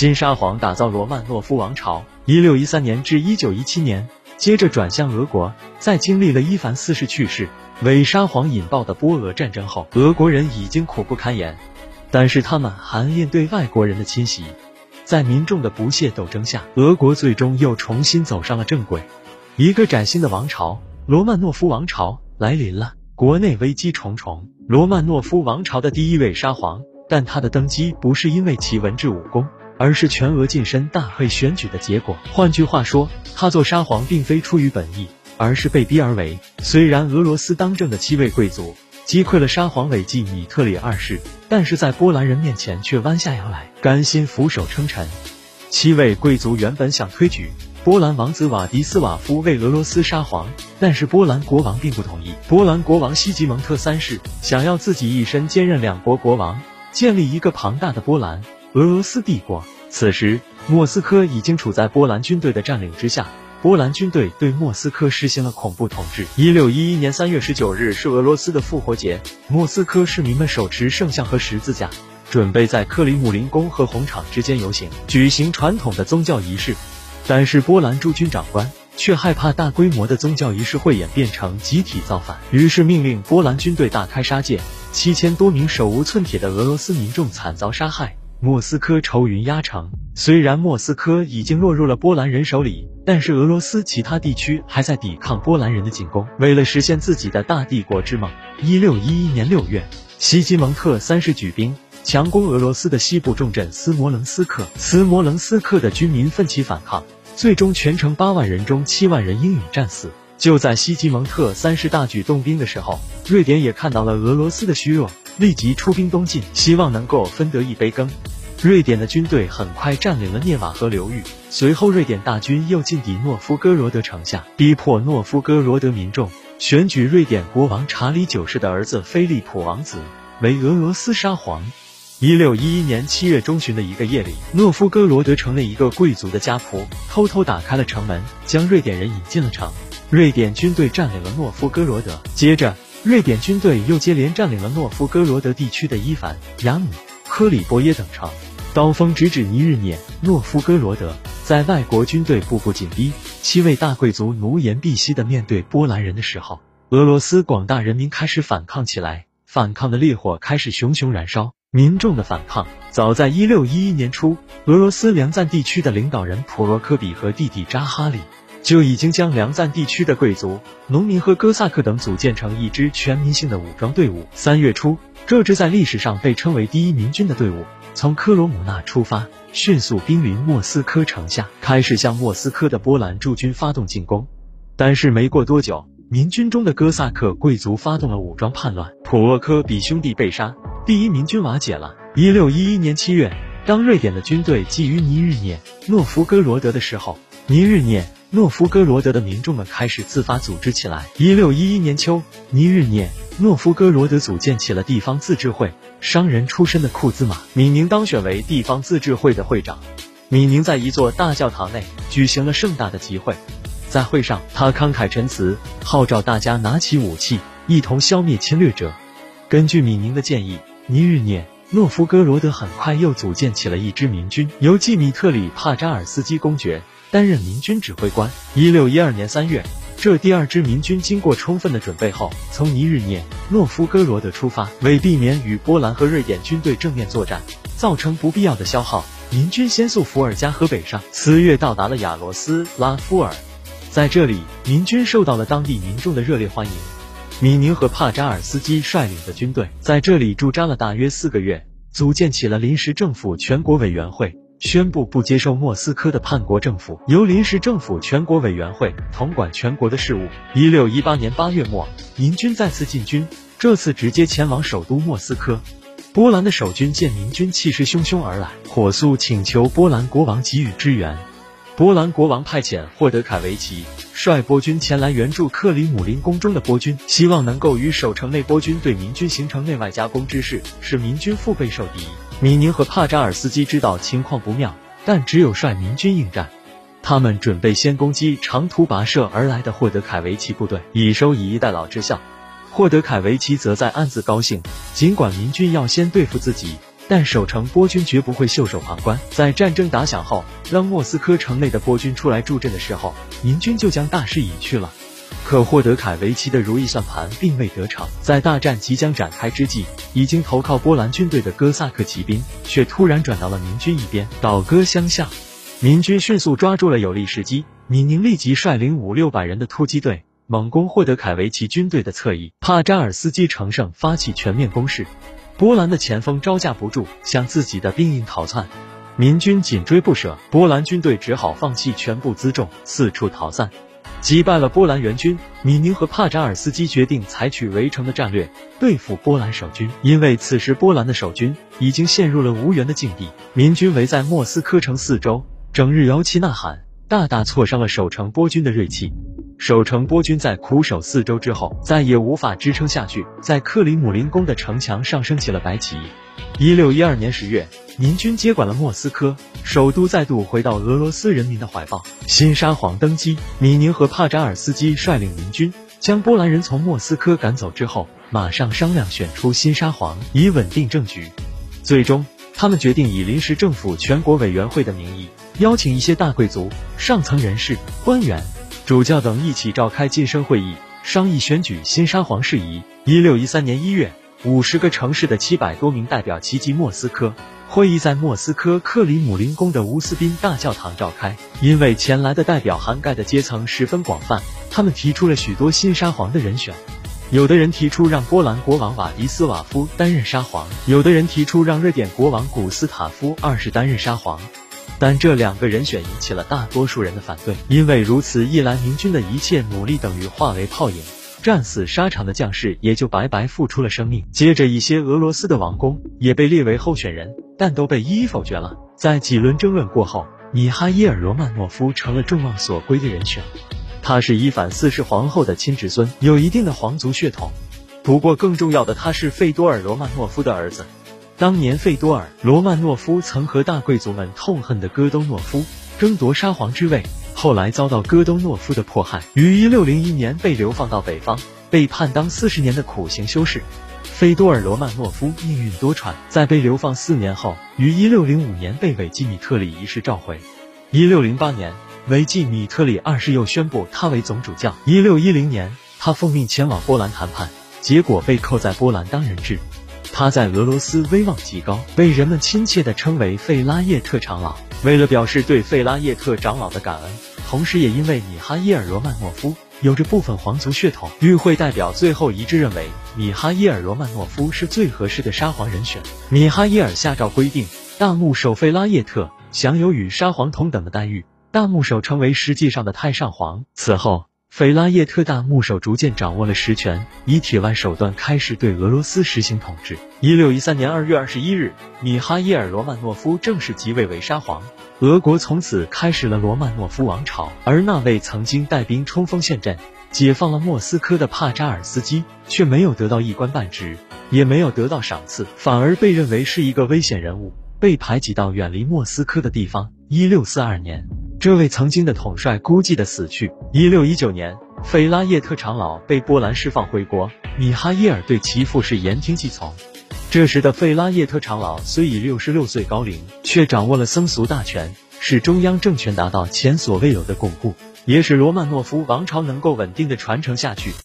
新沙皇打造罗曼诺夫王朝，一六一三年至一九一七年，接着转向俄国。在经历了伊凡四世去世、伪沙皇引爆的波俄战争后，俄国人已经苦不堪言。但是他们含恋对外国人的侵袭，在民众的不懈斗争下，俄国最终又重新走上了正轨。一个崭新的王朝——罗曼诺夫王朝来临了。国内危机重重，罗曼诺夫王朝的第一位沙皇，但他的登基不是因为其文治武功，而是全俄晋身大会选举的结果。换句话说，他做沙皇并非出于本意，而是被逼而为。虽然俄罗斯当政的七位贵族击溃了沙皇伪纪米特里二世，但是在波兰人面前却弯下腰来，甘心俯首称臣。七位贵族原本想推举。波兰王子瓦迪斯瓦夫为俄罗斯沙皇，但是波兰国王并不同意。波兰国王西吉蒙特三世想要自己一身兼任两国国王，建立一个庞大的波兰俄罗斯帝国。此时，莫斯科已经处在波兰军队的占领之下，波兰军队对莫斯科实行了恐怖统治。一六一一年三月十九日是俄罗斯的复活节，莫斯科市民们手持圣像和十字架，准备在克里姆林宫和红场之间游行，举行传统的宗教仪式。但是波兰驻军长官却害怕大规模的宗教仪式会演变成集体造反，于是命令波兰军队大开杀戒，七千多名手无寸铁的俄罗斯民众惨遭杀害，莫斯科愁云压城。虽然莫斯科已经落入了波兰人手里，但是俄罗斯其他地区还在抵抗波兰人的进攻。为了实现自己的大帝国之梦，一六一一年六月，西吉蒙特三世举兵。强攻俄罗斯的西部重镇斯摩棱斯克，斯摩棱斯克的居民奋起反抗，最终全城八万人中七万人英勇战死。就在西吉蒙特三世大举动兵的时候，瑞典也看到了俄罗斯的虚弱，立即出兵东进，希望能够分得一杯羹。瑞典的军队很快占领了涅瓦河流域，随后瑞典大军又进抵诺夫哥罗德城下，逼迫诺夫哥罗德民众选举瑞典国王查理九世的儿子菲利普王子为俄罗斯沙皇。一六一一年七月中旬的一个夜里，诺夫哥罗德城内一个贵族的家仆偷偷打开了城门，将瑞典人引进了城。瑞典军队占领了诺夫哥罗德，接着瑞典军队又接连占领了诺夫哥罗德地区的伊凡、雅姆、科里波耶等城。刀锋直指尼日涅、诺夫哥罗德。在外国军队步步紧逼，七位大贵族奴颜婢膝的面对波兰人的时候，俄罗斯广大人民开始反抗起来，反抗的烈火开始熊熊燃烧。民众的反抗，早在一六一一年初，俄罗斯梁赞地区的领导人普罗科比和弟弟扎哈里就已经将梁赞地区的贵族、农民和哥萨克等组建成一支全民性的武装队伍。三月初，这支在历史上被称为第一民军的队伍从科罗姆纳出发，迅速兵临莫斯科城下，开始向莫斯科的波兰驻军发动进攻。但是没过多久，民军中的哥萨克贵族发动了武装叛乱，普洛科比兄弟被杀。第一民军瓦解了。一六一一年七月，当瑞典的军队觊觎尼日涅诺夫哥罗德的时候，尼日涅诺夫哥罗德的民众们开始自发组织起来。一六一一年秋，尼日涅诺夫哥罗德组建起了地方自治会。商人出身的库兹马米宁当选为地方自治会的会长。米宁在一座大教堂内举行了盛大的集会，在会上，他慷慨陈词，号召大家拿起武器，一同消灭侵略者。根据米宁的建议。尼日涅诺夫哥罗德很快又组建起了一支民军，由季米特里帕扎尔斯基公爵担任民军指挥官。一六一二年三月，这第二支民军经过充分的准备后，从尼日涅诺夫哥罗德出发。为避免与波兰和瑞典军队正面作战，造成不必要的消耗，民军先溯伏尔加河北上，次月到达了亚罗斯拉夫尔。在这里，民军受到了当地民众的热烈欢迎。米宁和帕扎尔斯基率领的军队在这里驻扎了大约四个月，组建起了临时政府全国委员会，宣布不接受莫斯科的叛国政府，由临时政府全国委员会统管全国的事务。一六一八年八月末，民军再次进军，这次直接前往首都莫斯科。波兰的守军见民军气势汹汹而来，火速请求波兰国王给予支援。波兰国王派遣霍德凯维奇。率波军前来援助克里姆林宫中的波军，希望能够与守城内波军对民军形成内外夹攻之势，使民军腹背受敌。米宁和帕扎尔斯基知道情况不妙，但只有率民军应战。他们准备先攻击长途跋涉而来的霍德凯维奇部队，以收以逸待劳之效。霍德凯维奇则在暗自高兴，尽管民军要先对付自己。但守城波军绝不会袖手旁观。在战争打响后，当莫斯科城内的波军出来助阵的时候，明军就将大势已去了。可获得凯维奇的如意算盘并未得逞，在大战即将展开之际，已经投靠波兰军队的哥萨克骑兵却突然转到了明军一边，倒戈相向。明军迅速抓住了有利时机，米宁立即率领五六百人的突击队猛攻，获得凯维奇军队的侧翼。帕扎尔斯基乘胜发起全面攻势，波兰的前锋招架不住，向自己的兵营逃窜，民军紧追不舍，波兰军队只好放弃全部辎重，四处逃散。击败了波兰援军，米宁和帕扎尔斯基决定采取围城的战略对付波兰守军。因为此时波兰的守军已经陷入了无援的境地，民军围在莫斯科城四周，整日摇旗呐喊，大大挫伤了守城波军的锐气。守城波军在苦守四周之后，再也无法支撑下去，在克里姆林宫的城墙上升起了白旗。一六一二年十月。民军接管了莫斯科，首都再度回到俄罗斯人民的怀抱。新沙皇登基，米宁和帕扎尔斯基率领民军将波兰人从莫斯科赶走之后，马上商量选出新沙皇，以稳定政局。最终，他们决定以临时政府全国委员会的名义，邀请一些大贵族、上层人士、官员、主教等一起召开晋升会议，商议选举新沙皇事宜。一六一三年一月，五十个城市的七百多名代表齐集莫斯科。会议在莫斯科克里姆林宫的乌斯宾大教堂召开。因为前来的代表涵盖的阶层十分广泛，他们提出了许多新沙皇的人选。有的人提出让波兰国王瓦迪斯瓦夫担任沙皇，有的人提出让瑞典国王古斯塔夫二世担任沙皇。但这两个人选引起了大多数人的反对，因为如此一来，明军的一切努力等于化为泡影。战死沙场的将士也就白白付出了生命。接着，一些俄罗斯的王公也被列为候选人，但都被一一否决了。在几轮争论过后，米哈伊尔·罗曼诺夫成了众望所归的人选。他是伊凡四世皇后的亲侄孙，有一定的皇族血统。不过，更重要的，他是费多尔·罗曼诺夫的儿子。当年，费多尔·罗曼诺夫曾和大贵族们痛恨的戈登诺夫争夺沙皇之位。后来遭到戈登诺夫的迫害，于一六零一年被流放到北方，被判当四十年的苦行修士。费多尔·罗曼诺夫命运多舛，在被流放四年后，于一六零五年被韦季米特里一世召回。一六零八年，韦季米特里二世又宣布他为总主教。一六一零年，他奉命前往波兰谈判，结果被扣在波兰当人质。他在俄罗斯威望极高，被人们亲切地称为费拉叶特长老。为了表示对费拉叶特长老的感恩，同时也因为米哈伊尔·罗曼诺夫有着部分皇族血统，与会代表最后一致认为米哈伊尔·罗曼诺夫是最合适的沙皇人选。米哈伊尔下诏规定，大牧首费拉叶特享有与沙皇同等的待遇，大牧首成为实际上的太上皇。此后。斐拉叶特大牧首逐渐掌握了实权，以铁腕手段开始对俄罗斯实行统治。一六一三年二月二十一日，米哈伊尔·罗曼诺夫正式即位为沙皇，俄国从此开始了罗曼诺夫王朝。而那位曾经带兵冲锋陷阵、解放了莫斯科的帕扎尔斯基，却没有得到一官半职，也没有得到赏赐，反而被认为是一个危险人物，被排挤到远离莫斯科的地方。一六四二年。这位曾经的统帅孤寂的死去。一六一九年，费拉耶特长老被波兰释放回国，米哈伊尔对其父是言听计从。这时的费拉耶特长老虽已六十六岁高龄，却掌握了僧俗大权，使中央政权达到前所未有的巩固，也使罗曼诺夫王朝能够稳定的传承下去。